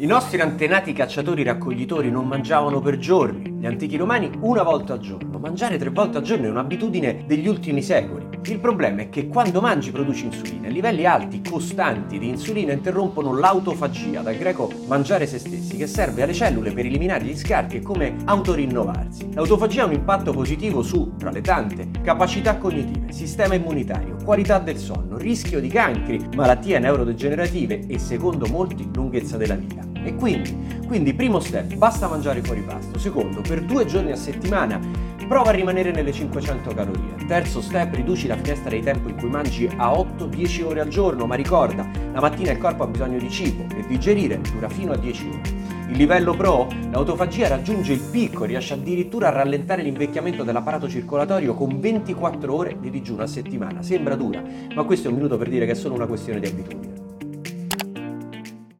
I nostri antenati cacciatori-raccoglitori non mangiavano per giorni, gli antichi romani una volta al giorno. Mangiare tre volte al giorno è un'abitudine degli ultimi secoli. Il problema è che quando mangi produci insulina. Livelli alti, costanti di insulina interrompono l'autofagia, dal greco mangiare se stessi, che serve alle cellule per eliminare gli scarti e come autorinnovarsi. L'autofagia ha un impatto positivo su, tra le tante, capacità cognitive, sistema immunitario, qualità del sonno, rischio di cancri, malattie neurodegenerative e, secondo molti, lunghezza della vita. E quindi, quindi primo step, basta mangiare fuori pasto. Secondo, per due giorni a settimana prova a rimanere nelle 500 calorie. Terzo step, riduci la finestra di tempo in cui mangi a 8-10 ore al giorno, ma ricorda, la mattina il corpo ha bisogno di cibo e digerire dura fino a 10 ore. Il livello pro, l'autofagia raggiunge il picco e riesce addirittura a rallentare l'invecchiamento dell'apparato circolatorio con 24 ore di digiuno a settimana. Sembra dura, ma questo è un minuto per dire che è solo una questione di abitudine.